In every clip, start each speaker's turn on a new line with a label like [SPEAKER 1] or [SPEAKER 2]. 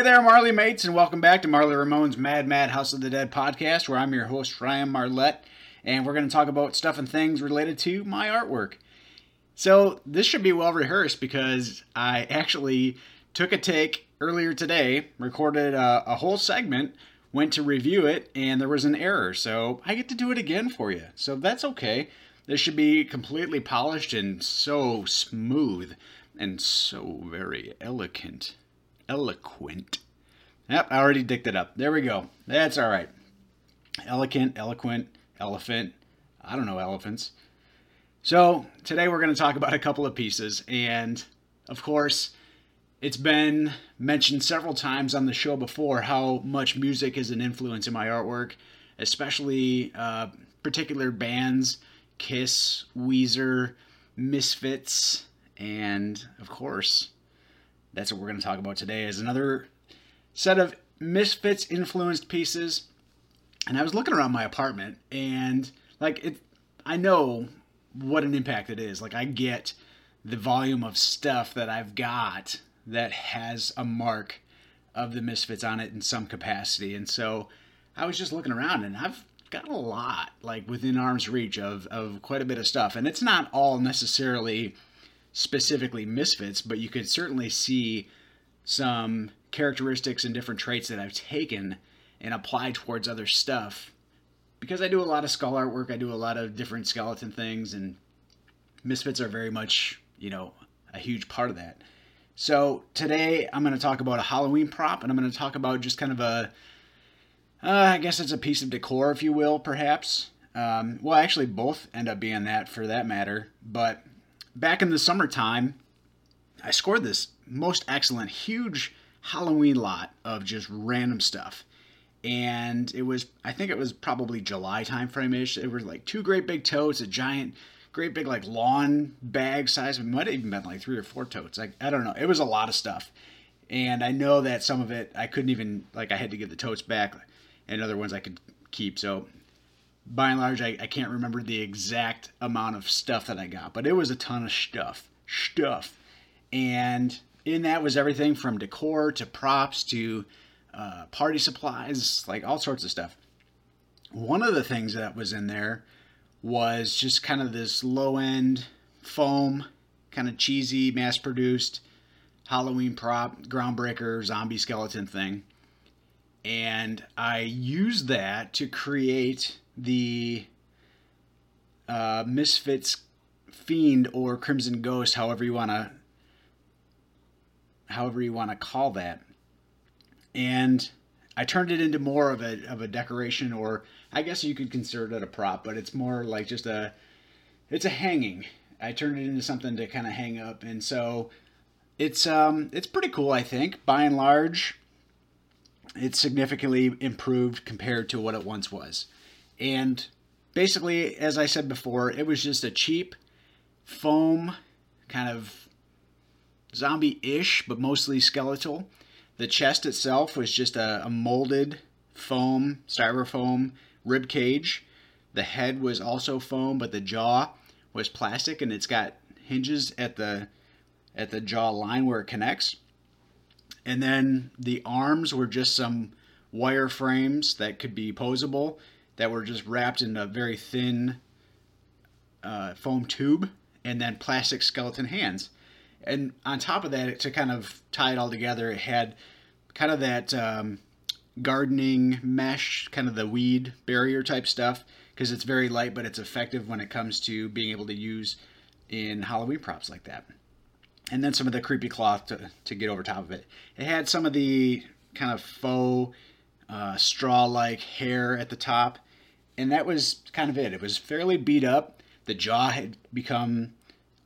[SPEAKER 1] Ahoy there, Marly mates, and welcome back to Marly Ramone's Mad Mad House of the Dead podcast, where I'm your host, Ryan Marlett, and we're going to talk about stuff and things related to my artwork. So, this should be well rehearsed because I actually took a take earlier today, recorded a, a whole segment, went to review it, and there was an error. So, I get to do it again for you. So, that's okay. This should be completely polished and so smooth and so very elegant eloquent. Yep, I already dicked it up. There we go. That's all right. Eloquent, eloquent, elephant. I don't know elephants. So, today we're going to talk about a couple of pieces. And, of course, it's been mentioned several times on the show before how much music is an influence in my artwork, especially uh, particular bands Kiss, Weezer, Misfits, and, of course, that's what we're going to talk about today is another set of misfits influenced pieces. And i was looking around my apartment and like it i know what an impact it is. Like i get the volume of stuff that i've got that has a mark of the misfits on it in some capacity. And so i was just looking around and i've got a lot like within arm's reach of, of quite a bit of stuff. And it's not all necessarily specifically misfits, but you could certainly see some characteristics and different traits that I've taken and applied towards other stuff. Because I do a lot of skull artwork, I do a lot of different skeleton things, and misfits are very much, you know, a huge part of that. So today I'm going to talk about a Halloween prop, and I'm going to talk about just kind of a, uh, I guess it's a piece of decor, if you will, perhaps. Um, well, actually, both end up being that for that matter. But back in the summertime, I scored this most excellent, huge Halloween lot of just random stuff. And it was, I think it was probably July timeframe ish. It was like two great big totes, a giant, great big like lawn bag size. It might have even been like three or four totes. Like, I don't know. It was a lot of stuff. And I know that some of it I couldn't even, like, I had to give the totes back, and other ones I could keep. So by and large, I, I can't remember the exact amount of stuff that I got, but it was a ton of stuff. Stuff. And in that was everything from decor to props to uh, party supplies, like all sorts of stuff. One of the things that was in there was just kind of this low end foam, kind of cheesy, mass produced Halloween prop, groundbreaker, zombie skeleton thing. And I used that to create the uh, Misfits Fiend or Crimson Ghost, however you want to however you want to call that. And I turned it into more of a of a decoration or I guess you could consider it a prop, but it's more like just a it's a hanging. I turned it into something to kind of hang up and so it's um it's pretty cool I think by and large it's significantly improved compared to what it once was. And basically, as I said before, it was just a cheap foam kind of zombie ish, but mostly skeletal. The chest itself was just a, a molded foam, styrofoam rib cage. The head was also foam, but the jaw was plastic and it's got hinges at the at the jaw line where it connects. And then the arms were just some wire frames that could be posable that were just wrapped in a very thin uh, foam tube and then plastic skeleton hands. And on top of that, to kind of tie it all together, it had kind of that um, gardening mesh, kind of the weed barrier type stuff, because it's very light, but it's effective when it comes to being able to use in Halloween props like that. And then some of the creepy cloth to, to get over top of it. It had some of the kind of faux uh, straw like hair at the top, and that was kind of it. It was fairly beat up. The jaw had become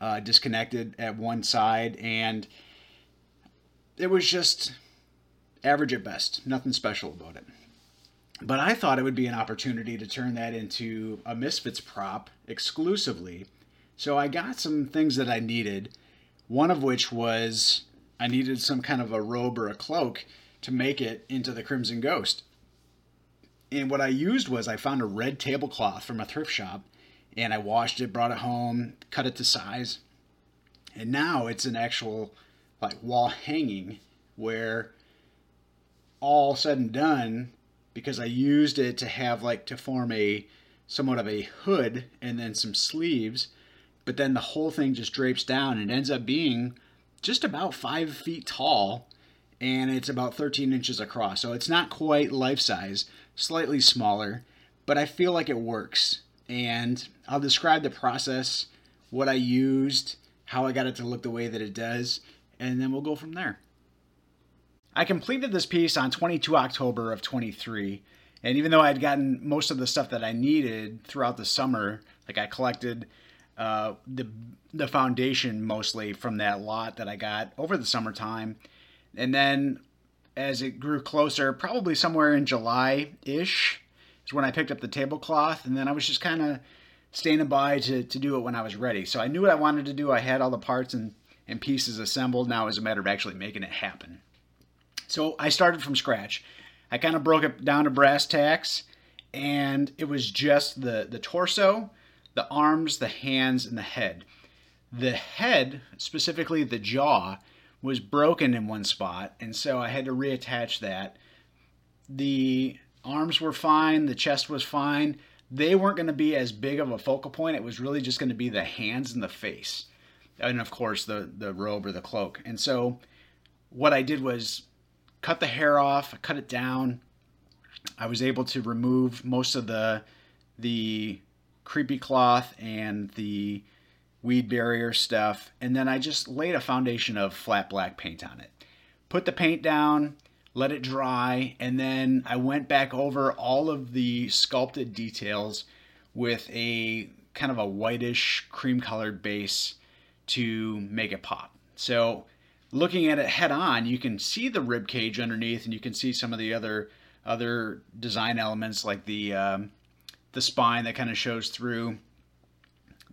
[SPEAKER 1] uh, disconnected at one side, and it was just average at best. Nothing special about it. But I thought it would be an opportunity to turn that into a Misfits prop exclusively. So I got some things that I needed, one of which was I needed some kind of a robe or a cloak to make it into the Crimson Ghost. And what I used was I found a red tablecloth from a thrift shop and I washed it, brought it home, cut it to size. And now it's an actual like wall hanging where all said and done because I used it to have like to form a somewhat of a hood and then some sleeves, but then the whole thing just drapes down and ends up being just about five feet tall and it's about 13 inches across. So it's not quite life size, slightly smaller, but I feel like it works. And I'll describe the process, what I used, how I got it to look the way that it does, and then we'll go from there. I completed this piece on 22 October of 23, and even though I'd gotten most of the stuff that I needed throughout the summer, like I collected uh, the the foundation mostly from that lot that I got over the summertime, and then as it grew closer, probably somewhere in July ish, is when I picked up the tablecloth, and then I was just kind of standing by to, to do it when I was ready. So I knew what I wanted to do. I had all the parts and, and pieces assembled. Now it was a matter of actually making it happen. So I started from scratch. I kind of broke it down to brass tacks, and it was just the, the torso, the arms, the hands, and the head. The head, specifically the jaw, was broken in one spot, and so I had to reattach that. The arms were fine, the chest was fine. They weren't going to be as big of a focal point. It was really just going to be the hands and the face, and of course the the robe or the cloak. And so, what I did was cut the hair off, cut it down. I was able to remove most of the the creepy cloth and the weed barrier stuff, and then I just laid a foundation of flat black paint on it. Put the paint down, let it dry, and then I went back over all of the sculpted details with a kind of a whitish cream colored base to make it pop. So looking at it head on, you can see the rib cage underneath, and you can see some of the other other design elements like the um, the spine that kind of shows through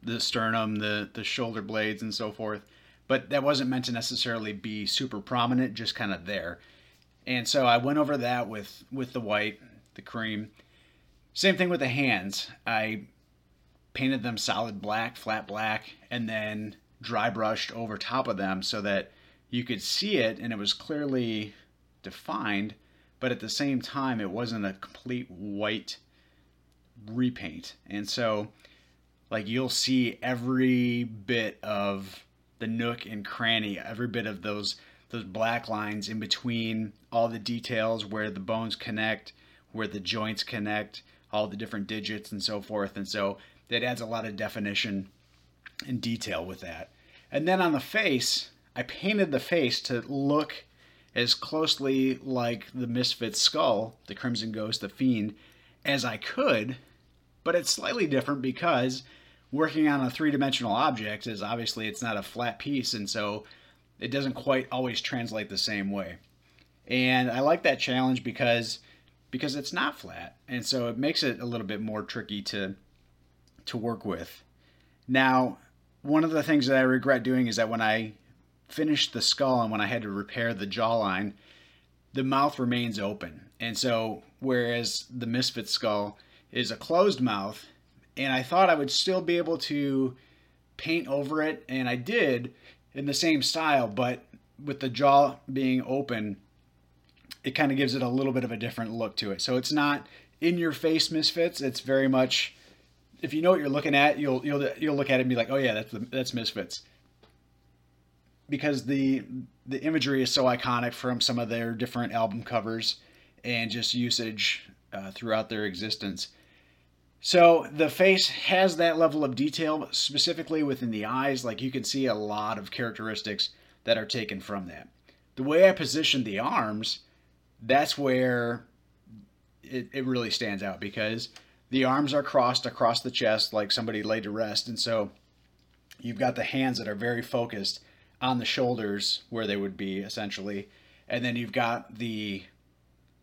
[SPEAKER 1] the sternum, the the shoulder blades, and so forth. But that wasn't meant to necessarily be super prominent, just kind of there. And so I went over that with with the white, the cream. Same thing with the hands. I painted them solid black, flat black, and then dry brushed over top of them so that you could see it and it was clearly defined, but at the same time it wasn't a complete white repaint. And so like you'll see every bit of the nook and cranny, every bit of those those black lines in between all the details where the bones connect, where the joints connect, all the different digits and so forth. And so that adds a lot of definition and detail with that. And then on the face, I painted the face to look as closely like the Misfit skull, the Crimson Ghost, the Fiend, as I could, but it's slightly different because working on a three-dimensional object is obviously it's not a flat piece, and so it doesn't quite always translate the same way. And I like that challenge because because it's not flat, and so it makes it a little bit more tricky to to work with. Now, one of the things that I regret doing is that when I finished the skull and when I had to repair the jawline, the mouth remains open. And so whereas the misfit skull is a closed mouth, and I thought I would still be able to paint over it, and I did in the same style, but with the jaw being open, it kind of gives it a little bit of a different look to it. So it's not in your face misfits. It's very much if you know what you're looking at, you'll you'll you'll look at it and be like, "Oh yeah, that's the, that's misfits." Because the the imagery is so iconic from some of their different album covers and just usage uh, throughout their existence. So the face has that level of detail, specifically within the eyes. Like you can see a lot of characteristics that are taken from that. The way I positioned the arms, that's where it, it really stands out because the arms are crossed across the chest like somebody laid to rest. And so you've got the hands that are very focused on the shoulders where they would be essentially. And then you've got the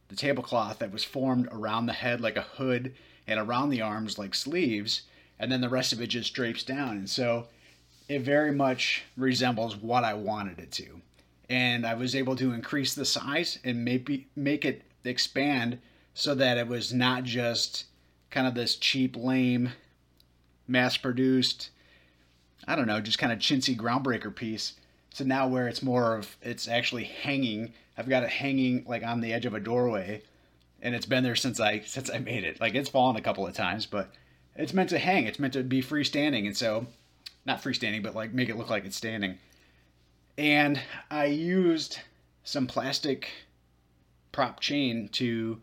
[SPEAKER 1] the tablecloth that was formed around the head like a hood and around the arms like sleeves, and then the rest of it just drapes down. And so it very much resembles what I wanted it to. And I was able to increase the size and maybe make it expand so that it was not just kind of this cheap, lame, mass produced, I don't know, just kind of chintzy groundbreaker piece. So now where it's more of it's actually hanging. I've got it hanging like on the edge of a doorway and it's been there since I since I made it. Like it's fallen a couple of times, but it's meant to hang. It's meant to be freestanding, and so not freestanding, but like make it look like it's standing. And I used some plastic prop chain to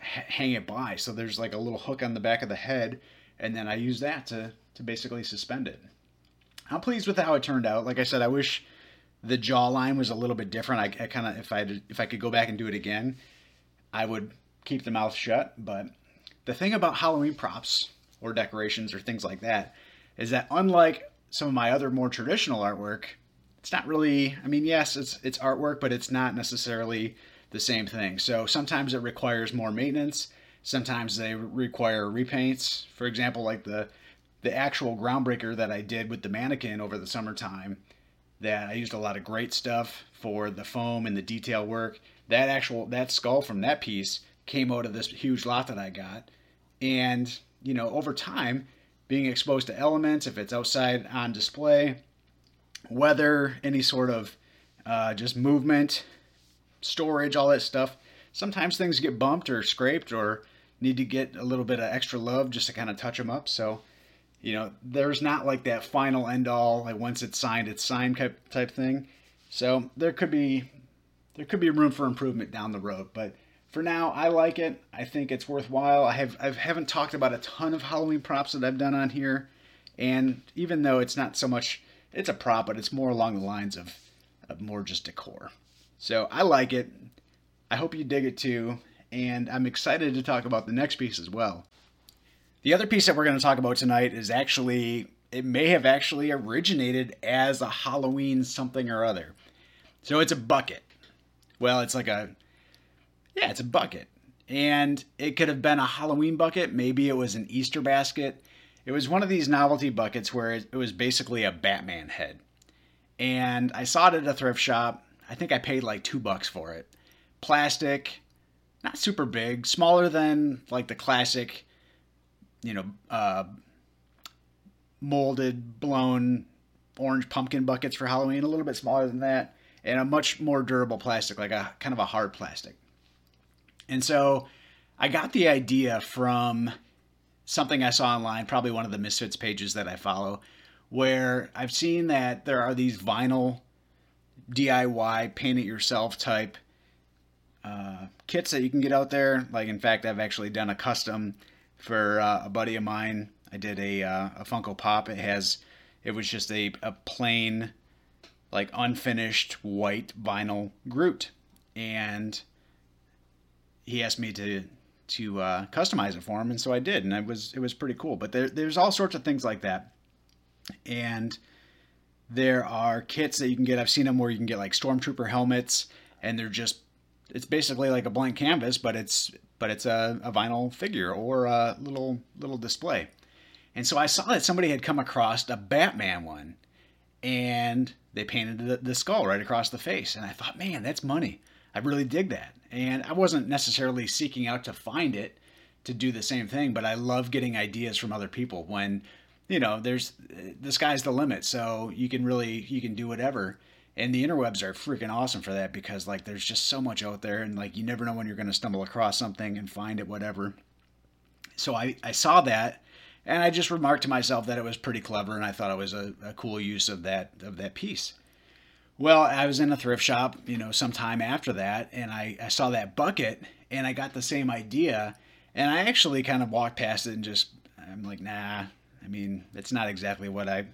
[SPEAKER 1] h- hang it by. So there's like a little hook on the back of the head, and then I use that to to basically suspend it. I'm pleased with how it turned out. Like I said, I wish the jawline was a little bit different. I, I kind of if I if I could go back and do it again, I would keep the mouth shut. But the thing about Halloween props or decorations or things like that is that unlike some of my other more traditional artwork, it's not really. I mean, yes, it's it's artwork, but it's not necessarily the same thing. So sometimes it requires more maintenance. Sometimes they require repaints. For example, like the the actual groundbreaker that I did with the mannequin over the summertime. That I used a lot of great stuff for the foam and the detail work that actual that skull from that piece came out of this huge lot that I got. And, you know, over time, being exposed to elements, if it's outside on display, weather, any sort of uh, just movement, storage, all that stuff, sometimes things get bumped or scraped or need to get a little bit of extra love just to kind of touch them up. So, you know, there's not like that final end all, like once it's signed, it's signed type, type thing. So there could be there could be room for improvement down the road. But for now, I like it. I think it's worthwhile. I have I haven't talked about a ton of Halloween props that I've done on here, and even though it's not so much, it's a prop, but it's more along the lines of, of more just decor. So I like it. I hope you dig it too, and I'm excited to talk about the next piece as well. The other piece that we're going to talk about tonight is actually it may have actually originated as a Halloween something or other. So it's a bucket. Well, it's like a yeah, it's a bucket. And it could have been a Halloween bucket, maybe it was an Easter basket. It was one of these novelty buckets where it, was basically a Batman head. And I saw it at a thrift shop. I think I paid like 2 bucks for it. Plastic, not super big, smaller than like the classic you know, uh, molded, blown orange pumpkin buckets for Halloween, a little bit smaller than that and a much more durable plastic, like a kind of a hard plastic. And so I got the idea from something I saw online, probably one of the Misfits pages that I follow, where I've seen that there are these vinyl DIY paint it yourself type uh, kits that you can get out there. Like, in fact, I've actually done a custom for uh, a buddy of mine. I did a, uh, a Funko Pop. It has, it was just a, a plain like unfinished white vinyl Groot, and he asked me to to uh, customize it for him, and so I did, and it was it was pretty cool. But there, there's all sorts of things like that, and there are kits that you can get. I've seen them where you can get like stormtrooper helmets, and they're just it's basically like a blank canvas, but it's but it's a, a vinyl figure or a little little display. And so I saw that somebody had come across a Batman one, and they painted the, the skull right across the face. And I thought, man, that's money. I really dig that. And I wasn't necessarily seeking out to find it to do the same thing, but I love getting ideas from other people when you know, there's the sky's the limit. So you can really you can do whatever. And the interwebs are freaking awesome for that because like there's just so much out there and like you never know when you're going to stumble across something and find it whatever. So I I saw that and I just remarked to myself that it was pretty clever and I thought it was a, a cool use of that of that piece. Well, I was in a thrift shop, you know, sometime after that, and I, I saw that bucket and I got the same idea. And I actually kind of walked past it and just, I'm like, nah, I mean, it's not exactly what I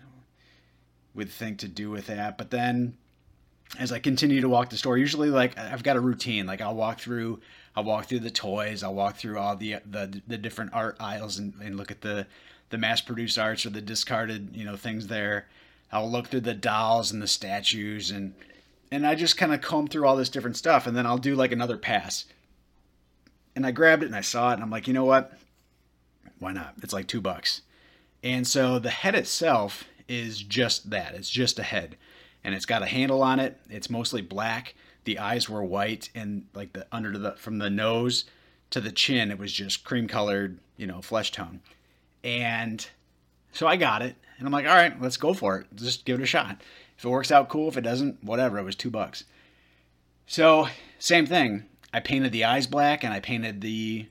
[SPEAKER 1] would think to do with that. But then as I continue to walk the store, usually like I've got a routine. Like I'll walk through, I'll walk through the toys, I'll walk through all the the, the different art aisles and, and look at the the mass produced arts or the discarded, you know, things there. I'll look through the dolls and the statues and and I just kind of comb through all this different stuff and then I'll do like another pass. And I grabbed it and I saw it and I'm like, you know what? Why not? It's like two bucks. And so the head itself is just that. It's just a head. And it's got a handle on it. It's mostly black. The eyes were white and like the under the from the nose to the chin it was just cream colored, you know, flesh tone. And so I got it and I'm like, all right, let's go for it. Just give it a shot. If it works out, cool. If it doesn't, whatever. It was two bucks. So same thing. I painted the eyes black and I painted the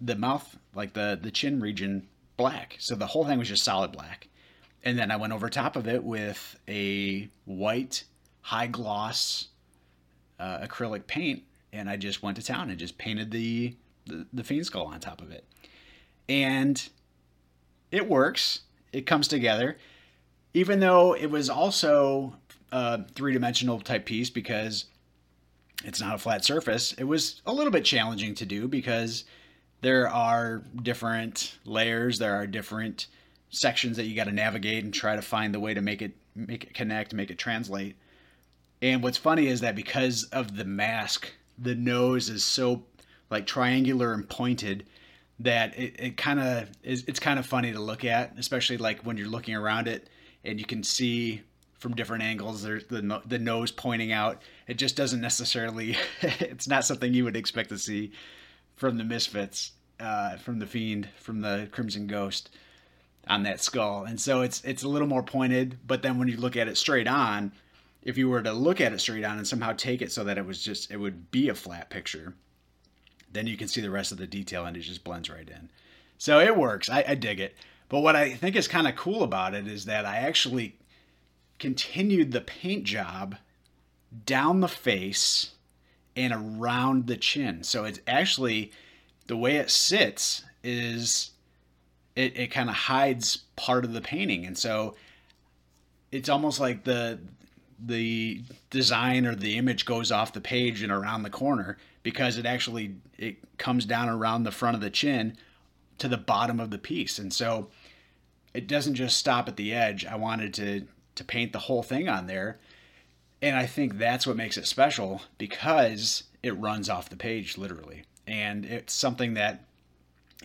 [SPEAKER 1] the mouth, like the the chin region, black. So the whole thing was just solid black. And then I went over top of it with a white high gloss uh, acrylic paint, and I just went to town and just painted the, the the fiend skull on top of it. And it works it comes together. Even though it was also a three dimensional type piece because it's not a flat surface, it was a little bit challenging to do because there are different layers, there are different sections that you got to navigate and try to find the way to make it make it connect, make it translate. And what's funny is that because of the mask, the nose is so like triangular and pointed that it, it kind of is it's kind of funny to look at especially like when you're looking around it and you can see from different angles there's the, the nose pointing out it just doesn't necessarily it's not something you would expect to see from the misfits uh, from the fiend from the crimson ghost on that skull and so it's it's a little more pointed but then when you look at it straight on if you were to look at it straight on and somehow take it so that it was just it would be a flat picture then you can see the rest of the detail and it just blends right in. So it works. I, I dig it. But what I think is kind of cool about it is that I actually continued the paint job down the face and around the chin. So it's actually the way it sits is it, it kind of hides part of the painting. And so it's almost like the the design or the image goes off the page and around the corner because it actually it comes down around the front of the chin to the bottom of the piece and so it doesn't just stop at the edge i wanted to to paint the whole thing on there and i think that's what makes it special because it runs off the page literally and it's something that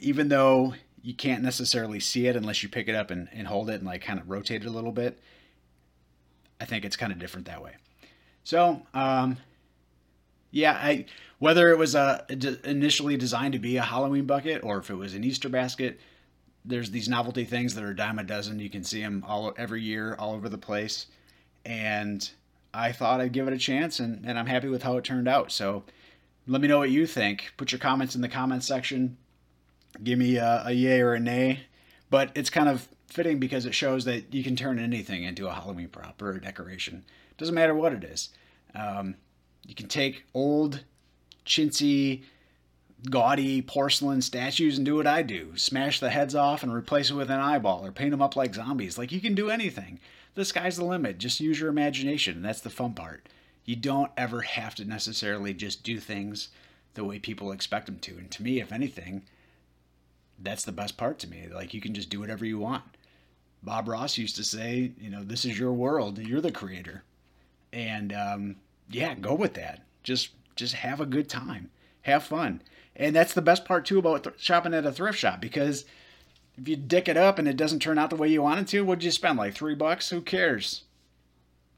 [SPEAKER 1] even though you can't necessarily see it unless you pick it up and, and hold it and like kind of rotate it a little bit i think it's kind of different that way so um, yeah, I whether it was initially designed to be a Halloween bucket or if it was an Easter basket, there's these novelty things that are a dime a dozen. You can see them all every year, all over the place, and I thought I'd give it a chance, and, and I'm happy with how it turned out. So let me know what you think. Put your comments in the comments section. Give me a, a yay or a nay. But it's kind of fitting because it shows that you can turn anything into a Halloween prop or a decoration. Doesn't matter what it is. Um, you can take old, chintzy, gaudy porcelain statues and do what I do smash the heads off and replace it with an eyeball or paint them up like zombies. Like, you can do anything. The sky's the limit. Just use your imagination. And that's the fun part. You don't ever have to necessarily just do things the way people expect them to. And to me, if anything, that's the best part to me. Like, you can just do whatever you want. Bob Ross used to say, you know, this is your world. You're the creator. And um, yeah, go with that. Just just have a good time, have fun, and that's the best part too about th- shopping at a thrift shop because if you dick it up and it doesn't turn out the way you wanted to, what'd you spend? Like three bucks? Who cares?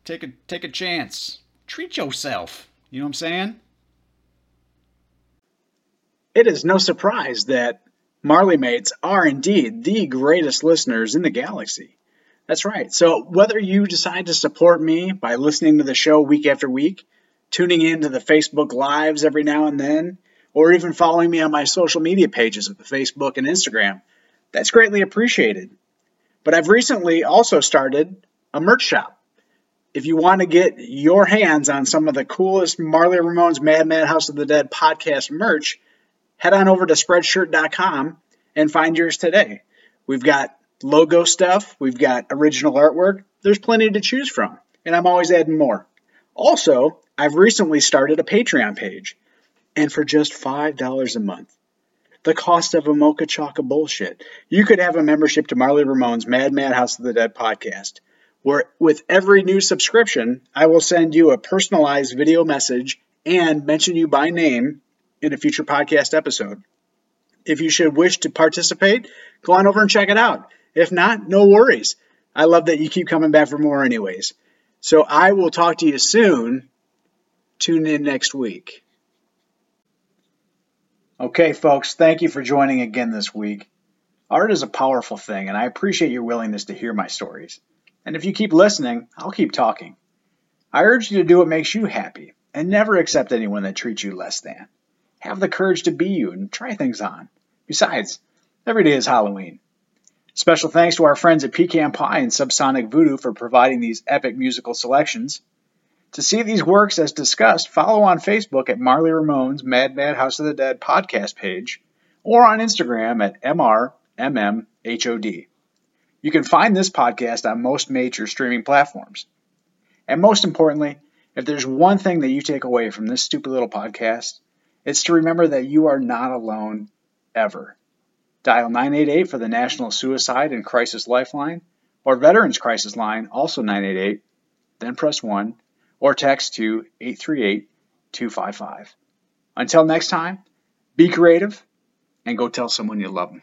[SPEAKER 1] Take a take a chance. Treat yourself. You know what I'm saying?
[SPEAKER 2] It is no surprise that
[SPEAKER 1] Marly mates are indeed the greatest listeners in the galaxy. That's right. So, whether you decide to support me by listening to the show week after week, tuning in to the Facebook Lives every now and then, or even following me on my social media pages of Facebook and Instagram, that's greatly appreciated. But I've recently also started a merch shop. If you want to get your hands on some of the coolest Marly Ramones Mad Mad House of the Dead podcast merch, head on over to spreadshirt.com and find yours today. We've got logo stuff, we've got original artwork. There's plenty to choose from, and I'm always adding more. Also, I've recently started a Patreon page, and for just $5 a month, the cost of a mocha chocolate bullshit, you could have a membership to Marly Ramone's Mad Mad House of the Dead podcast, where with every new subscription, I will send you a personalized video message and mention you by name in a future podcast episode. If you should wish to participate, go on over and check it out. If not, no worries. I love that you keep coming back for more, anyways. So I will talk to you soon. Tune in next week. Okay, folks, thank you for joining again this week. Art is a powerful thing, and I appreciate your willingness to hear my stories. And if you keep listening, I'll keep talking. I urge you to do what makes you happy, and never accept anyone that treats you less than. Have the courage to be you and try things on. Besides, every day is Halloween. Special thanks to our friends at Pecan Pie and Subsonic Voodoo for providing these epic musical selections. To see these works as discussed, follow on Facebook at Marly Ramone's Mad Mad House of the Dead podcast page or on Instagram at MRMMHOD. You can find this podcast on most major streaming platforms. And most importantly, if there's one thing that you take away from this stupid little podcast, it's to remember that you are not alone ever. Dial 988 for the National Suicide and Crisis Lifeline or Veterans Crisis Line, also 988, then press 1 or text to 838 255. Until next time, be creative and go tell someone you love them.